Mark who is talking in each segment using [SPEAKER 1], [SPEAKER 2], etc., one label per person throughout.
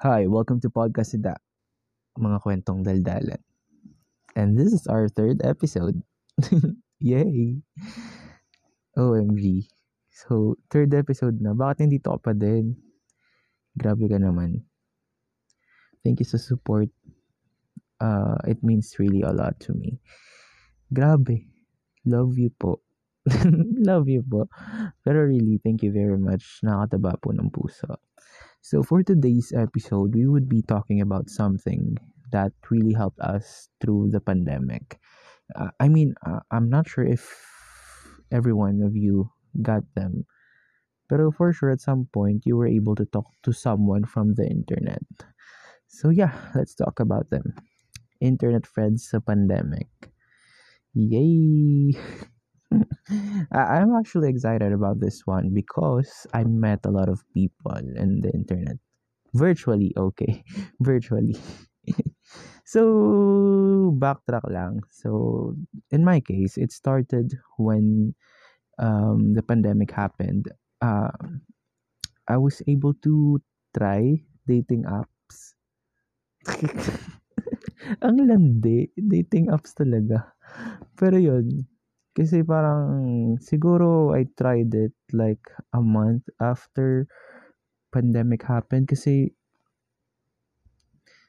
[SPEAKER 1] Hi, welcome to Podcast Ida, mga kwentong daldalan. And this is our third episode. Yay! OMG. So, third episode na. Bakit hindi to pa din? Grabe ka naman. Thank you sa support. Uh, it means really a lot to me. Grabe. Love you po. Love you po. Pero really, thank you very much. Nakataba po ng puso. So, for today's episode, we would be talking about something that really helped us through the pandemic. Uh, I mean, uh, I'm not sure if every one of you got them, but for sure at some point you were able to talk to someone from the internet. So, yeah, let's talk about them. Internet friends sa pandemic. Yay! I'm actually excited about this one because I met a lot of people in the internet. Virtually, okay. Virtually. so, backtrack lang. So, in my case, it started when um, the pandemic happened. Uh, I was able to try dating apps. Ang landi. Dating apps talaga. Pero yun, Kasi parang siguro I tried it like a month after pandemic happened kasi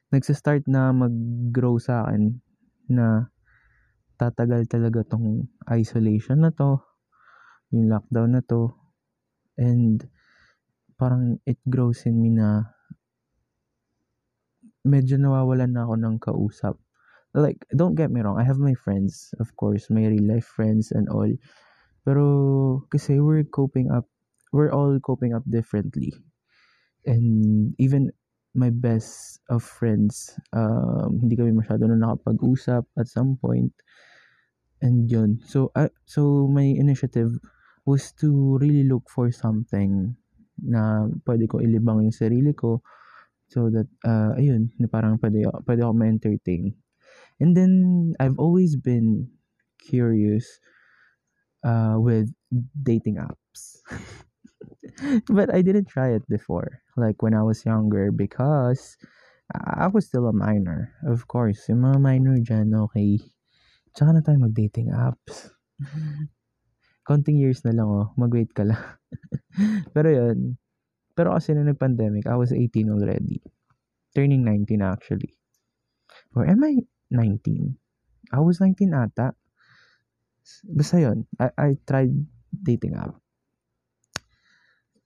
[SPEAKER 1] nagsa-start na mag-grow sa akin na tatagal talaga tong isolation na to, yung lockdown na to, and parang it grows in me na medyo nawawalan na ako ng kausap like don't get me wrong I have my friends of course my real life friends and all. Pero kasi we're coping up we're all coping up differently. And even my best of friends um, hindi kami masyado na nakapag-usap at some point. And yun. So uh, so my initiative was to really look for something na pwede ko ilibang yung sarili ko so that uh, ayun na parang pwede, pwede ako ma-entertain and then I've always been curious uh, with dating apps. but I didn't try it before, like when I was younger, because I was still a minor. Of course, yung mga minor dyan, okay. Tsaka na tayo mag-dating apps. Konting years na lang, oh. Mag-wait ka lang. Pero yun. Pero kasi nung nag-pandemic, I was 18 already. Turning 19 actually. Or am I 19. I was 19 ata. Basta yun. I, I tried dating app.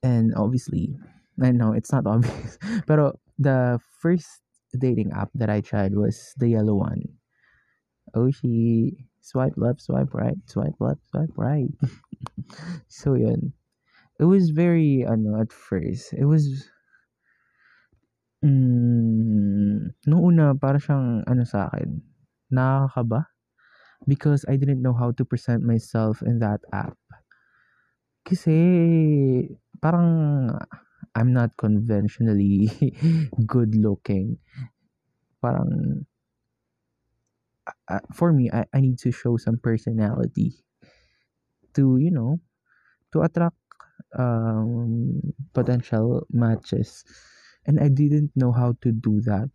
[SPEAKER 1] And obviously, I know it's not obvious. Pero the first dating app that I tried was the yellow one. Oh, she swipe left, swipe right, swipe left, swipe right. so yun. It was very, ano, at first, it was Hmm, nung una para siyang ano sa akin, nakakaba because I didn't know how to present myself in that app. Kasi parang I'm not conventionally good looking. Parang uh, for me, I, I need to show some personality to, you know, to attract um, potential matches. And I didn't know how to do that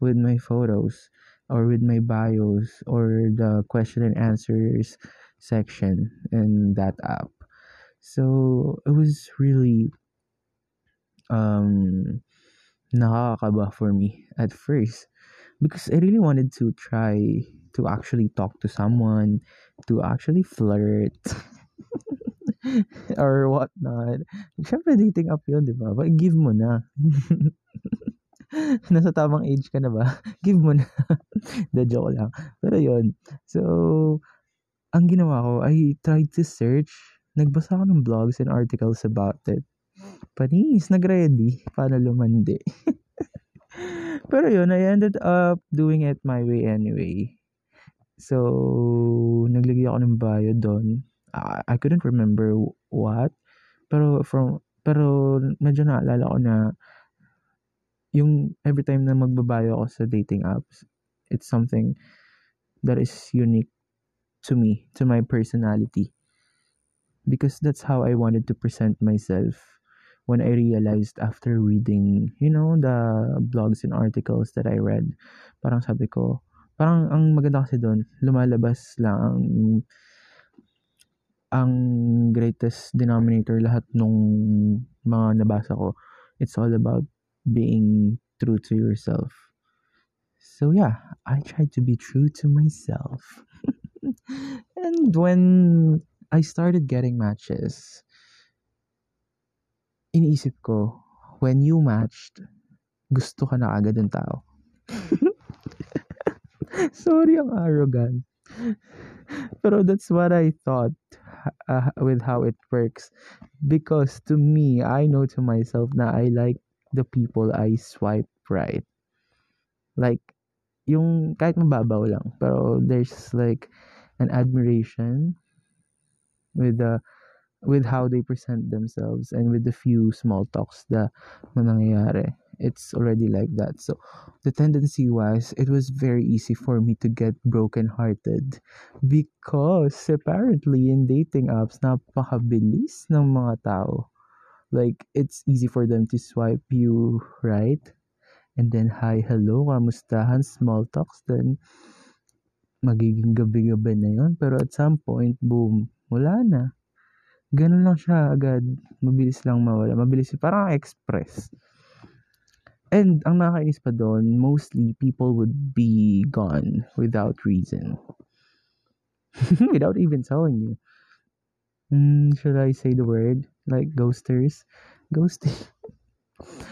[SPEAKER 1] with my photos or with my bios or the question and answers section in that app. So it was really um nakakaba for me at first because I really wanted to try to actually talk to someone, to actually flirt. or whatnot. Siyempre, dating app yun, di ba? But give mo na. Nasa tamang age ka na ba? give mo na. The joke lang. Pero yun. So, ang ginawa ko, I tried to search. Nagbasa ako ng blogs and articles about it. Panis, nag-ready. Paano lumandi. Pero yun, I ended up doing it my way anyway. So, naglagay ako ng bio doon I, couldn't remember what pero from pero medyo naalala ko na yung every time na magbabayo ako sa dating apps it's something that is unique to me to my personality. Because that's how I wanted to present myself when I realized after reading, you know, the blogs and articles that I read, parang sabi ko, parang ang maganda kasi doon, lumalabas lang ang, ang greatest denominator lahat nung mga nabasa ko. It's all about being true to yourself. So yeah, I tried to be true to myself. and when I started getting matches, iniisip ko, when you matched, gusto ka na agad ng tao. Sorry, ang arrogant. Pero that's what I thought uh, with how it works. Because to me, I know to myself na I like the people I swipe right. Like, yung kahit mababaw lang. Pero there's like an admiration with the with how they present themselves and with the few small talks na nangyayari. It's already like that. So the tendency was it was very easy for me to get broken-hearted because apparently in dating apps napakabilis ng mga tao. Like it's easy for them to swipe you right and then hi, hello, kamustahan, small talks then magiging gabi-gabi na yon pero at some point boom, wala na. Ganun lang siya agad. Mabilis lang mawala. Mabilis. Parang express. And ang nakakainis pa doon, mostly people would be gone without reason. without even telling you. Mm, should I say the word? Like ghosters? Ghosting.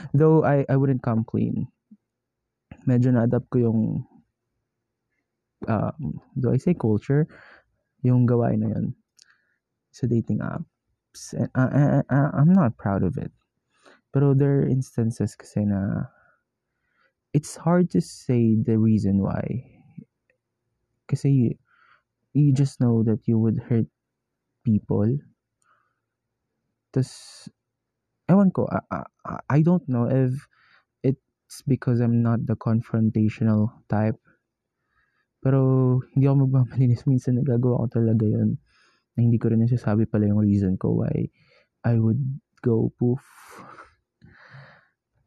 [SPEAKER 1] Though I, I wouldn't come clean. Medyo na-adapt ko yung um, do I say culture? Yung gawain na yun sa dating apps. And I, I, I, I'm not proud of it. Pero there are instances kasi na it's hard to say the reason why. Kasi you, you just know that you would hurt people. Tapos, ewan ko, I, I, I don't know if it's because I'm not the confrontational type. Pero, hindi ako magmamalinis. Minsan nagagawa ko talaga yun na hindi ko rin nasasabi pala yung reason ko why I would go poof.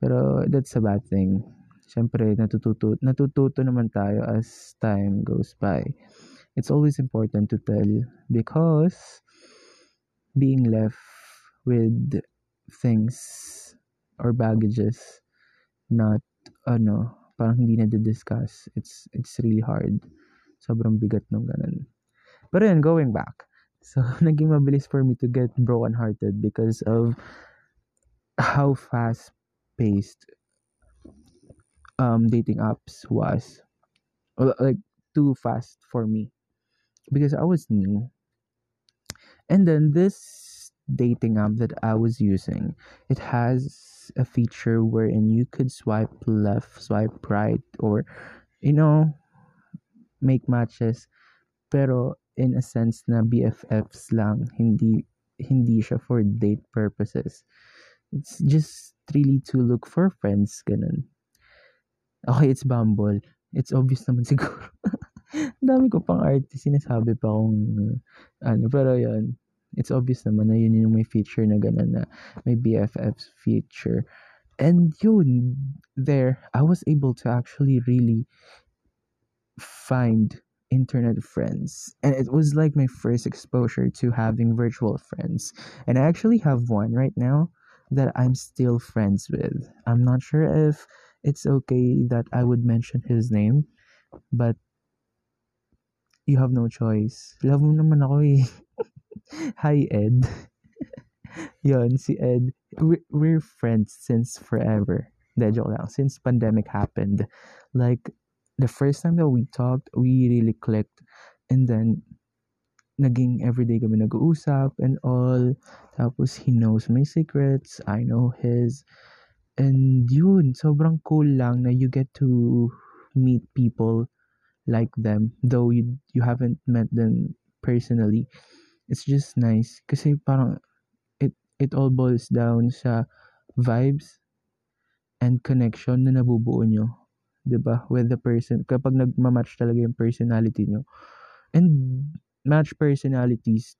[SPEAKER 1] Pero that's a bad thing. Siyempre, natututo, natututo naman tayo as time goes by. It's always important to tell because being left with things or baggages not ano parang hindi na discuss it's it's really hard sobrang bigat nung ganun but then going back So, naging mabilis for me to get broken-hearted because of how fast-paced um, dating apps was. Like, too fast for me. Because I was new. And then this dating app that I was using, it has a feature wherein you could swipe left, swipe right, or, you know, make matches. Pero in a sense na BFFs lang, hindi hindi siya for date purposes. It's just really to look for friends, ganun. Okay, it's Bumble. It's obvious naman siguro. dami ko pang art, sinasabi pa uh, ano, pero yun, it's obvious naman na yun yung may feature na ganun na may BFFs feature. And yun, there, I was able to actually really find internet friends and it was like my first exposure to having virtual friends and i actually have one right now that i'm still friends with. I'm not sure if it's okay that i would mention his name but you have no choice. Love mo naman ako eh. Hi ed. Yon si ed. We're, we're friends since forever. De, joke lang. Since pandemic happened, like the first time that we talked, we really clicked. And then, naging everyday kami nag-uusap and all. Tapos, he knows my secrets. I know his. And yun, sobrang cool lang na you get to meet people like them. Though you, you haven't met them personally. It's just nice. Kasi parang, it, it all boils down sa vibes and connection na nabubuo nyo ba? With the person kapag nagma-match talaga yung personality nyo. And match personalities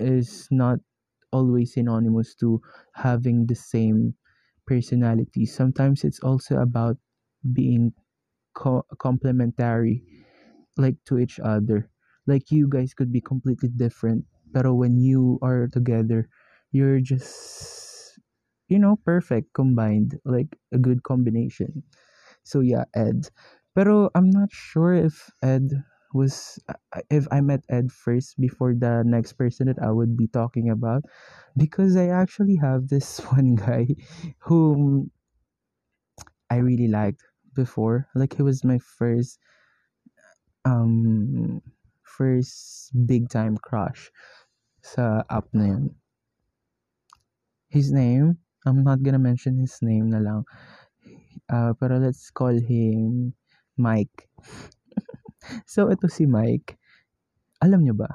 [SPEAKER 1] is not always synonymous to having the same personality. Sometimes it's also about being co- complementary like to each other. Like you guys could be completely different, but when you are together, you're just you know perfect combined, like a good combination. So yeah, Ed. Pero I'm not sure if Ed was uh, if I met Ed first before the next person that I would be talking about because I actually have this one guy whom I really liked before. Like he was my first um first big time crush sa app na yun. His name, I'm not gonna mention his name na lang. Uh, pero let's call him Mike. So, ito si Mike. Alam nyo ba?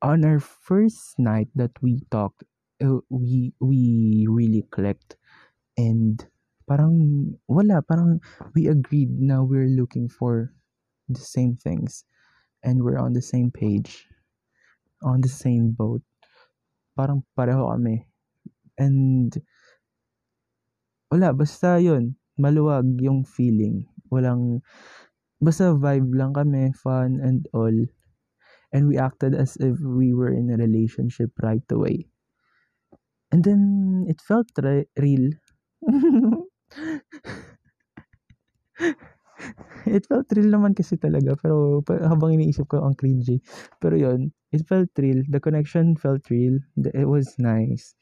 [SPEAKER 1] On our first night that we talked, uh, we we really clicked and parang wala parang we agreed na we're looking for the same things and we're on the same page on the same boat parang pareho kami and wala basta yun maluwag yung feeling walang basta vibe lang kami fun and all. And we acted as if we were in a relationship right away. And then it felt re- real. It felt real naman kasi talaga pero habang iniisip ko ang cringy. Pero yon it felt real. The connection felt real. It was nice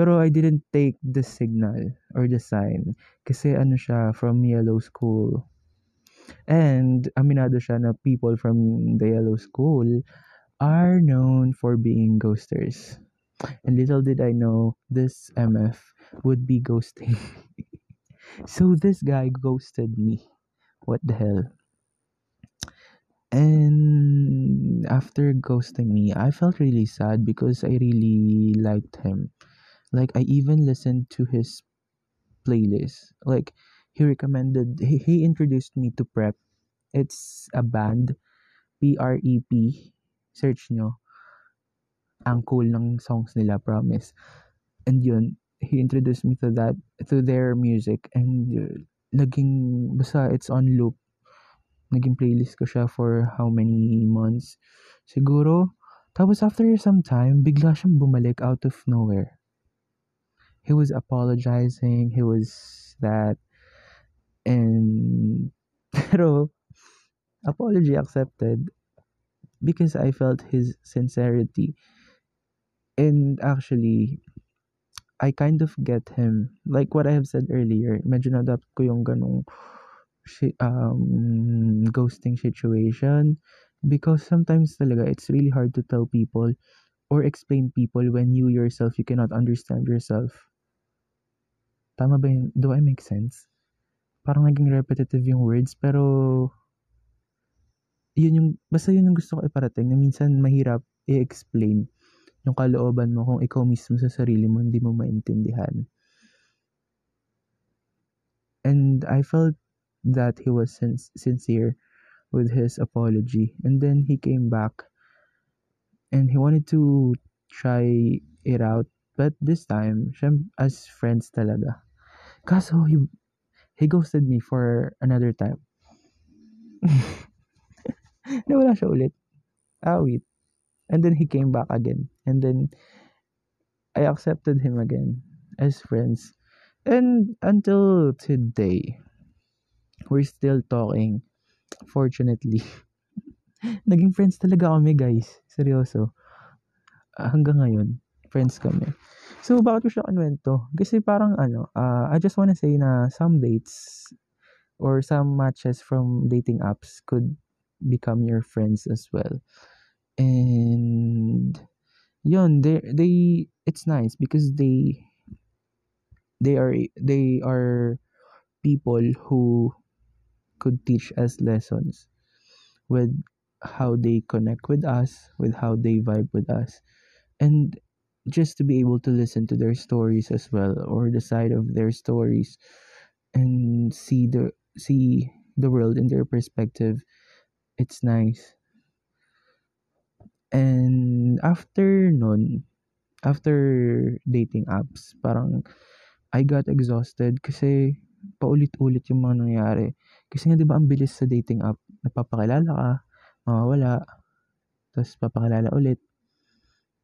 [SPEAKER 1] pero I didn't take the signal or the sign kasi ano siya from yellow school. And aminado siya na people from the yellow school are known for being ghosters. And little did I know this MF would be ghosting so this guy ghosted me. What the hell? And after ghosting me i felt really sad because i really liked him like i even listened to his playlist. Like he recommended he, he introduced me to prep. It's a band p-r-e-p search nyo. Ang cool ng songs nila promise. And yun he introduced me to that to their music. And uh, naging basta it's on loop. Naging playlist ko siya for how many months? Siguro tapos after some time bigla siyang bumalik out of nowhere he was apologizing he was that and pero apology accepted because I felt his sincerity and actually I kind of get him. Like what I have said earlier, medyo na-adapt ko yung ganong um, ghosting situation because sometimes talaga it's really hard to tell people or explain people when you yourself you cannot understand yourself. Tama ba yun? Do I make sense? Parang naging repetitive yung words pero yun yung basta yun yung gusto ko iparating na minsan mahirap i-explain yung kalooban mo kung ikaw mismo sa sarili mo hindi mo maintindihan. And I felt that he was sin- sincere with his apology. And then he came back and he wanted to try it out. But this time, as friends talaga. Kaso, he, he ghosted me for another time. Nawala siya ulit. Awit. And then he came back again. And then I accepted him again as friends. And until today, we're still talking. Fortunately. Naging friends talaga kami, guys. Seryoso. Ah, hanggang ngayon, friends kami. So, bakit ko siya kanwento? Kasi parang ano, ah, I just wanna say na some dates or some matches from dating apps could become your friends as well. And yun, they they it's nice because they they are they are people who could teach us lessons with how they connect with us, with how they vibe with us. And just to be able to listen to their stories as well or the side of their stories and see the see the world in their perspective it's nice And after nun, after dating apps, parang I got exhausted kasi paulit-ulit yung mga nangyari. Kasi nga 'di ba ang bilis sa dating app, napapakilala ka, mawawala, tapos papakilala ulit.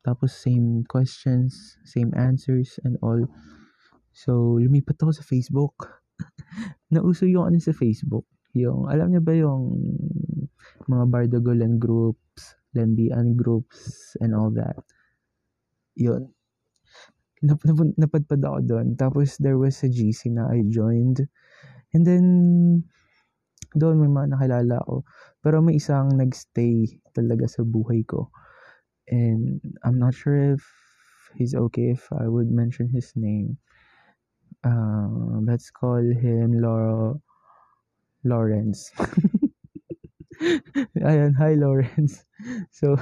[SPEAKER 1] Tapos same questions, same answers and all. So, lumipat ako sa Facebook. Nauso yung ano sa Facebook, yung alam niyo ba yung mga Bardagulan groups, Landian groups, and all that. Yun. Nap, nap, napadpad ako doon. Tapos there was a GC na I joined. And then, doon may mga nakilala ko. Pero may isang nagstay talaga sa buhay ko. And I'm not sure if he's okay if I would mention his name. Uh, let's call him Laura Lawrence. Ayan, hi Lawrence. So,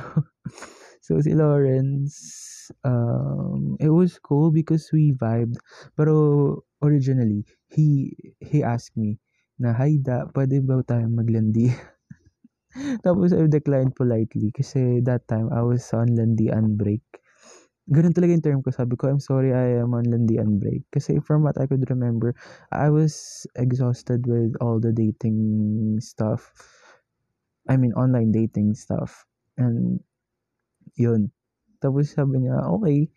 [SPEAKER 1] so si Lawrence, um, it was cool because we vibed. Pero originally, he he asked me na, Hi da, pwede ba tayong maglandi? Tapos I declined politely kasi that time I was on landian break. Ganun talaga yung term ko. Sabi ko, I'm sorry, I am on landian break. Kasi from what I could remember, I was exhausted with all the dating stuff. I mean, online dating stuff. And, yun. Tapos sabi niya, okay.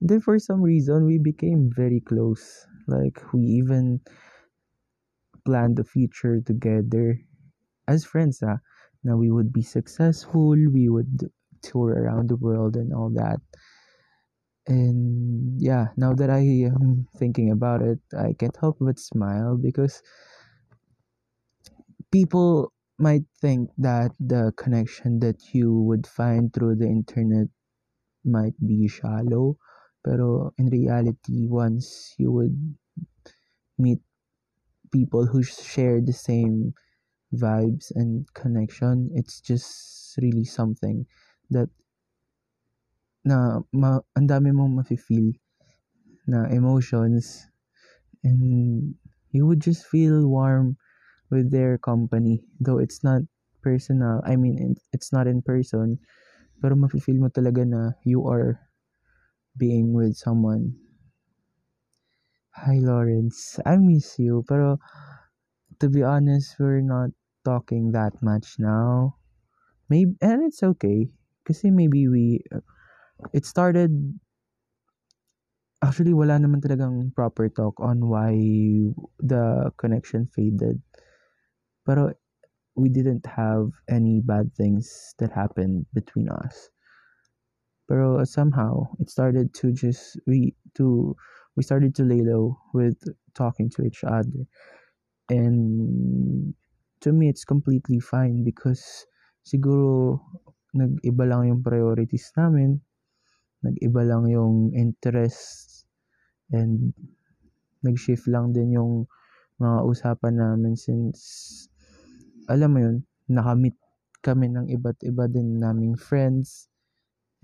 [SPEAKER 1] Then for some reason, we became very close. Like, we even planned the future together as friends, ah. Now we would be successful, we would tour around the world and all that. And yeah, now that I am thinking about it, I can't help but smile because people might think that the connection that you would find through the internet might be shallow. Pero in reality, once you would meet people who share the same vibes and connection, it's just really something that na ma, ang dami mong mafe-feel na emotions. And you would just feel warm with their company though it's not personal I mean it's not in person pero mafe-feel mo talaga na you are being with someone. Hi Lawrence. I miss you pero to be honest we're not talking that much now maybe and it's okay kasi maybe we it started actually wala naman talagang proper talk on why the connection faded. Pero we didn't have any bad things that happened between us. Pero somehow it started to just we to we started to lay low with talking to each other. And to me it's completely fine because siguro nag-iba lang yung priorities namin nag-iba lang yung interest and nag-shift lang din yung mga usapan namin since alam mo yun, nakamit kami ng iba't iba din naming friends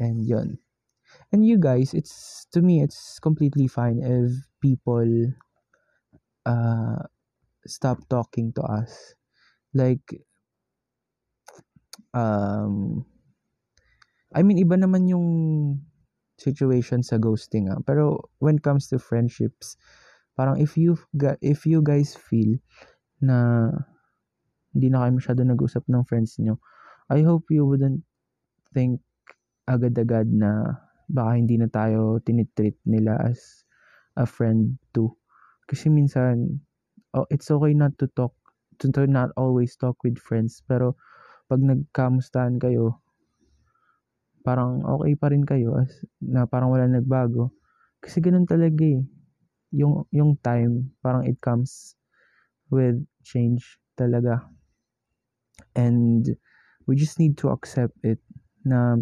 [SPEAKER 1] and yun. And you guys, it's to me it's completely fine if people uh stop talking to us. Like um I mean iba naman yung situation sa ghosting ah. Pero when it comes to friendships, parang if you if you guys feel na hindi na kayo masyado nag-usap ng friends nyo, I hope you wouldn't think agad-agad na baka hindi na tayo tinitreat nila as a friend too. Kasi minsan, oh, it's okay not to talk, to, to not always talk with friends, pero pag nagkamustahan kayo, parang okay pa rin kayo as na parang wala nagbago. Kasi ganun talaga eh. Yung, yung time, parang it comes with change talaga. And we just need to accept it na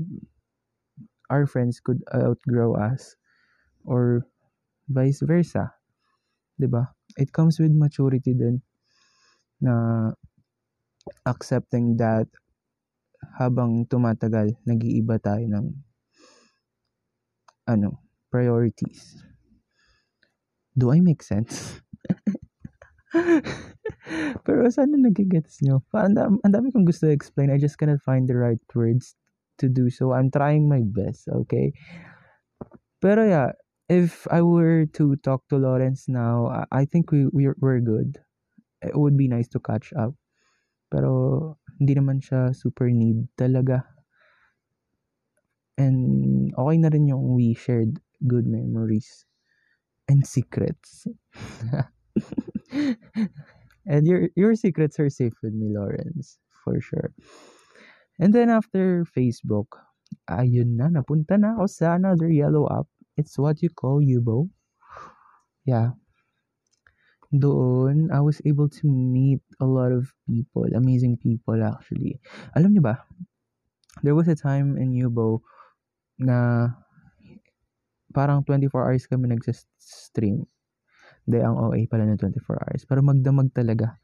[SPEAKER 1] our friends could outgrow us or vice versa. 'Di ba? It comes with maturity din na accepting that habang tumatagal, nag-iiba tayo ng ano, priorities. Do I make sense? Pero sana nagigets nyo. Ang dami, ang dami kong gusto explain. I just cannot find the right words to do so. I'm trying my best, okay? Pero yeah, if I were to talk to Lawrence now, I, think we we're, we're good. It would be nice to catch up. Pero hindi naman siya super need talaga. And okay na rin yung we shared good memories and secrets. and your your secrets are safe with me, Lawrence, for sure. And then after Facebook, ayun na, napunta na ako sa another yellow app. It's what you call Yubo. Yeah. Doon, I was able to meet a lot of people, amazing people actually. Alam niyo ba, there was a time in Yubo na parang 24 hours kami nag-stream. Hindi, ang OA pala na 24 hours. Pero magdamag talaga.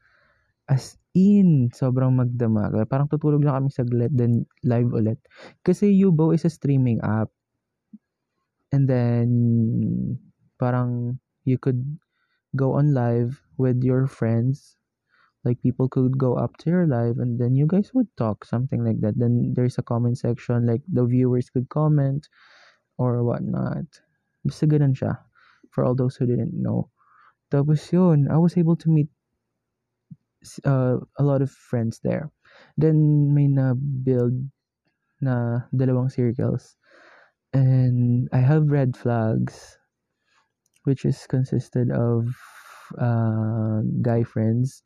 [SPEAKER 1] As in, sobrang magdamag. Parang tutulog lang kami saglit, then live ulit. Kasi Yubo is a streaming app. And then, parang you could go on live with your friends. Like people could go up to your live and then you guys would talk, something like that. Then there's a comment section, like the viewers could comment or whatnot. Basta ganun siya. For all those who didn't know. Tapos yun, I was able to meet uh, a lot of friends there. Then may na-build na dalawang circles. And I have red flags, which is consisted of uh, guy friends.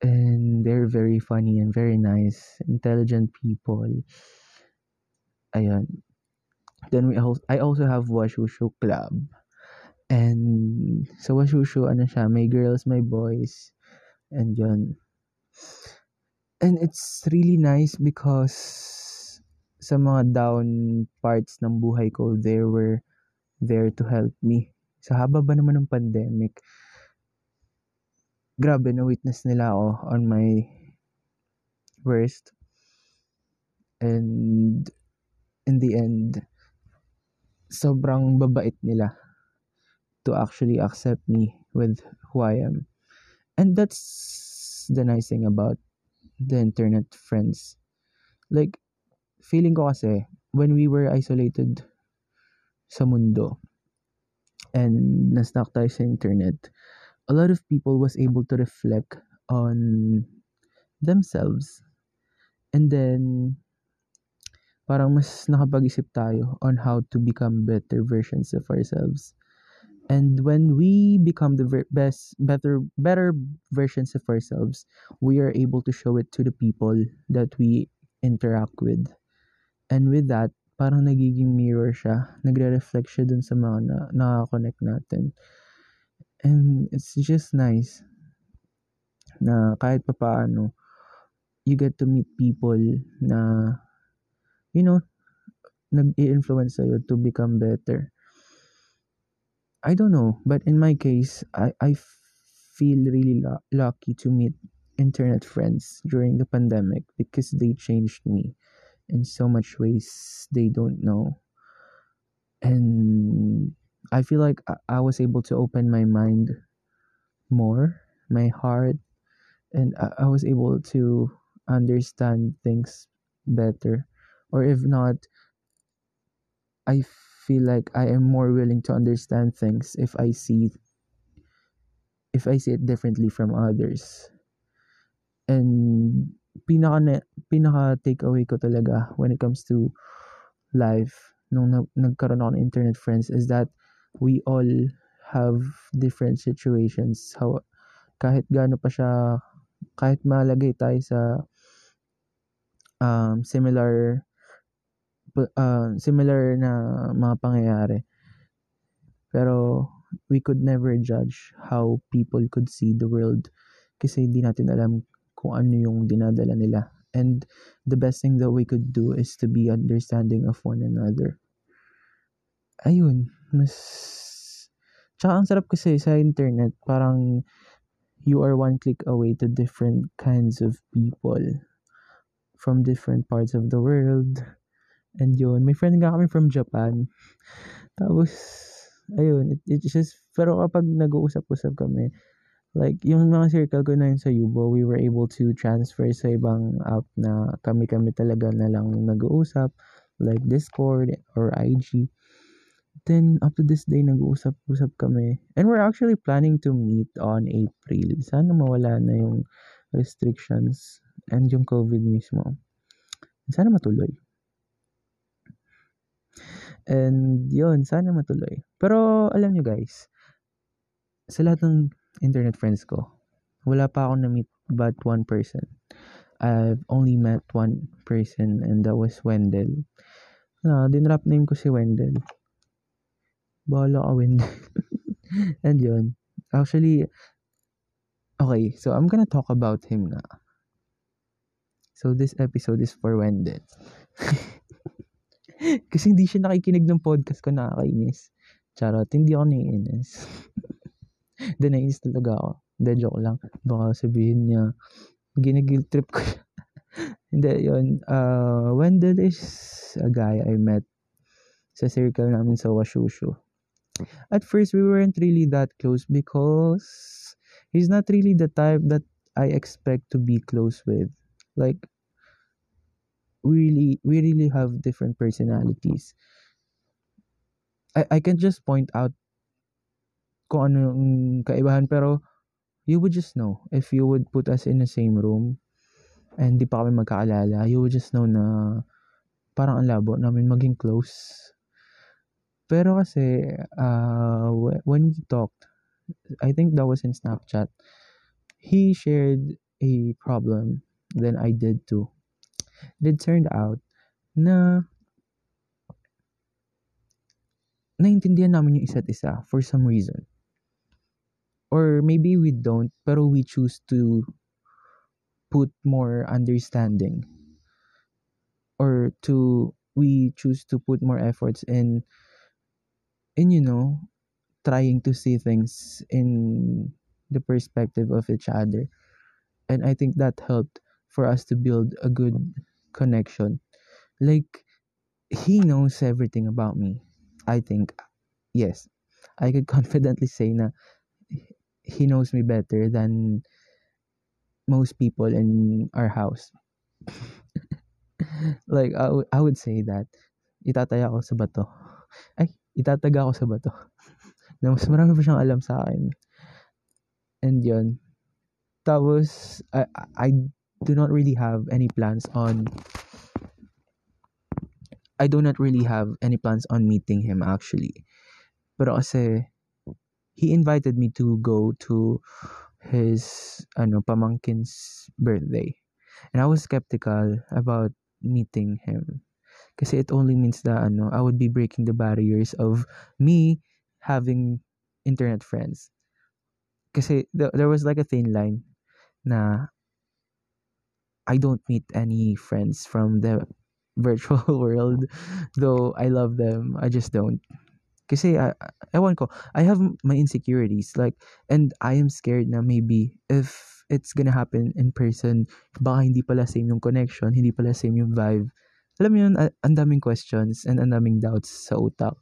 [SPEAKER 1] And they're very funny and very nice, intelligent people. Ayun. Then we also, I also have Washushu Club. And sa Washushu, ano siya, may girls, may boys. And yun. And it's really nice because sa mga down parts ng buhay ko, they were there to help me. Sa haba ba naman ng pandemic, grabe, na-witness nila ako on my worst. And in the end, sobrang babait nila to actually accept me with who I am. And that's the nice thing about the internet friends. Like, feeling ko kasi, when we were isolated sa mundo, and na-stuck tayo sa internet, a lot of people was able to reflect on themselves. And then, parang mas nakapag-isip tayo on how to become better versions of ourselves. And when we become the ver- best, better, better versions of ourselves, we are able to show it to the people that we interact with. And with that, parang nagiging mirror siya. Nagre-reflect siya dun sa mga na, nakaka-connect natin. And it's just nice na kahit pa paano, you get to meet people na, you know, nag-i-influence sa'yo to become better. I don't know, but in my case, I, I feel really lu- lucky to meet internet friends during the pandemic because they changed me in so much ways they don't know. And I feel like I, was able to open my mind more, my heart, and I was able to understand things better. Or if not, I feel like I am more willing to understand things if I see if I see it differently from others. And pinaka na, pinaka takeaway ko talaga when it comes to life nung na, nagkaroon ako ng internet friends is that we all have different situations. How kahit gaano pa siya kahit malagay tayo sa um, similar uh, similar na mga pangyayari. Pero we could never judge how people could see the world kasi hindi natin alam kung ano yung dinadala nila. And the best thing that we could do is to be understanding of one another. Ayun, mas... Tsaka ang sarap kasi sa internet, parang you are one click away to different kinds of people from different parts of the world. And yun, may friend nga kami from Japan. Tapos, ayun, it, it just, pero kapag nag-uusap-usap kami, Like, yung mga circle ko na yun sa Yubo, we were able to transfer sa ibang app na kami-kami talaga na lang nag-uusap, like Discord or IG. Then, up to this day, nag-uusap-usap kami. And we're actually planning to meet on April. Sana mawala na yung restrictions and yung COVID mismo. Sana matuloy. And yun, sana matuloy. Pero alam nyo guys, sa lahat ng internet friends ko, wala pa akong na-meet but one person. I've only met one person and that was Wendell. Ah, dinrap name ko si Wendell. Bahala ka, Wendell. and yun. Actually, okay, so I'm gonna talk about him na. So this episode is for Wendell. Kasi hindi siya nakikinig ng podcast ko, nakakainis. Charot, hindi ako naiinis. Hindi, naiinis talaga ako. Hindi, joke lang. Baka sabihin niya, ginagil trip ko Hindi, yun. Uh, Wendell is a guy I met sa circle namin sa Washushu. At first, we weren't really that close because he's not really the type that I expect to be close with. Like, we really we really have different personalities. I I can just point out kung ano yung kaibahan pero you would just know if you would put us in the same room and di pa kami magkaalala, you would just know na parang ang labo namin maging close. Pero kasi uh, when we talked, I think that was in Snapchat, he shared a problem, then I did too. it turned out na naintindihan namin yung isa't isa for some reason. Or maybe we don't, pero we choose to put more understanding. Or to, we choose to put more efforts in, in, you know, trying to see things in the perspective of each other. And I think that helped for us to build a good connection. Like, he knows everything about me. I think, yes, I could confidently say na he knows me better than most people in our house. like, I, w- I would say that itataya ako sa bato. Ay, itataga ako sa bato. na mas marami pa siyang alam sa akin. And yun. Tapos, I, I do not really have any plans on I do not really have any plans on meeting him actually. Pero kasi he invited me to go to his ano pamangkin's birthday. And I was skeptical about meeting him. Kasi it only means that ano, I would be breaking the barriers of me having internet friends. Kasi th- there was like a thin line na I don't meet any friends from the virtual world. Though I love them, I just don't. Kasi, I, ewan ko, I have my insecurities. Like, and I am scared na maybe if it's gonna happen in person, baka hindi pala same yung connection, hindi pala same yung vibe. Alam mo yun, ang daming questions and ang daming doubts sa utak.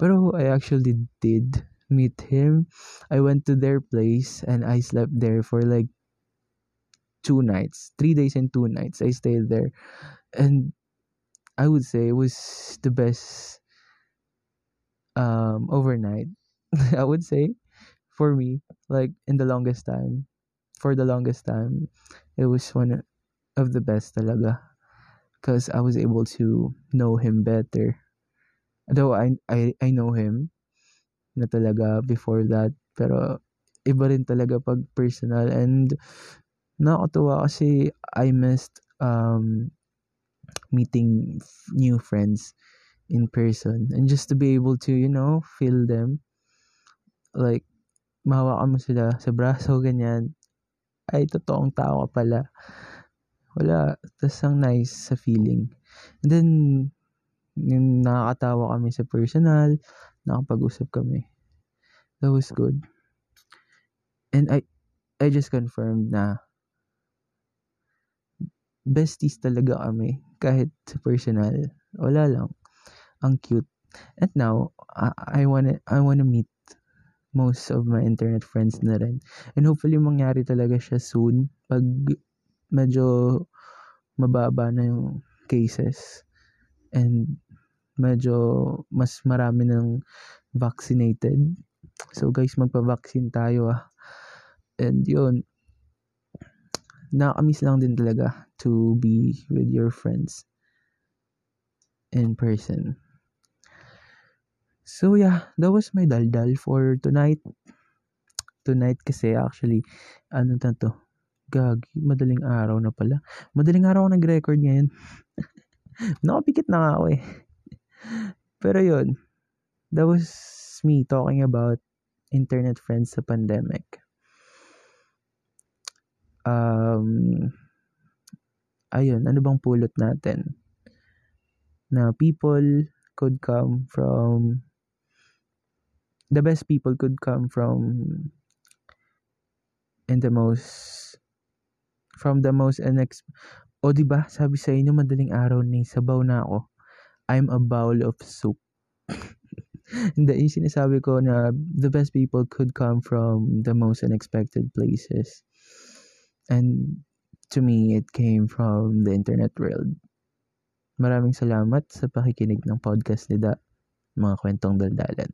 [SPEAKER 1] Pero I actually did meet him. I went to their place and I slept there for like two nights, three days and two nights. I stayed there, and I would say it was the best um overnight. I would say for me, like in the longest time, for the longest time, it was one of the best talaga. Because I was able to know him better. Though I, I, I know him na talaga before that. Pero iba rin talaga pag personal and nakakatuwa kasi I missed um, meeting new friends in person and just to be able to you know feel them. Like mahawakan mo sila sa braso ganyan. Ay totoong tao ka pala. Wala. Tas ang nice sa feeling. And then yung nakakatawa kami sa personal. Nakapag-usap kami. That was good. And I I just confirmed na besties talaga kami kahit sa personal. Wala lang. Ang cute. And now, I, I wanna I wanna meet most of my internet friends na rin. And hopefully mangyari talaga siya soon pag medyo mababa na yung cases and medyo mas marami ng vaccinated. So guys, magpa-vaccine tayo ah. And yun, nakakamiss lang din talaga to be with your friends in person. So yeah, that was my daldal for tonight. Tonight kasi actually, ano na to, gagi, madaling araw na pala. Madaling araw ako nag-record ngayon. Nakapikit na ako eh. Pero yun, that was me talking about internet friends sa pandemic. Um, ayun, ano bang pulot natin? Na people could come from the best people could come from in the most from the most unex o di ba? Sabi sa inyo madaling araw ni sabaw na ako. I'm a bowl of soup. Hindi yung sinasabi ko na the best people could come from the most unexpected places. And to me it came from the internet world. Maraming salamat sa pakikinig ng podcast ni Da, mga kwentong daldalan.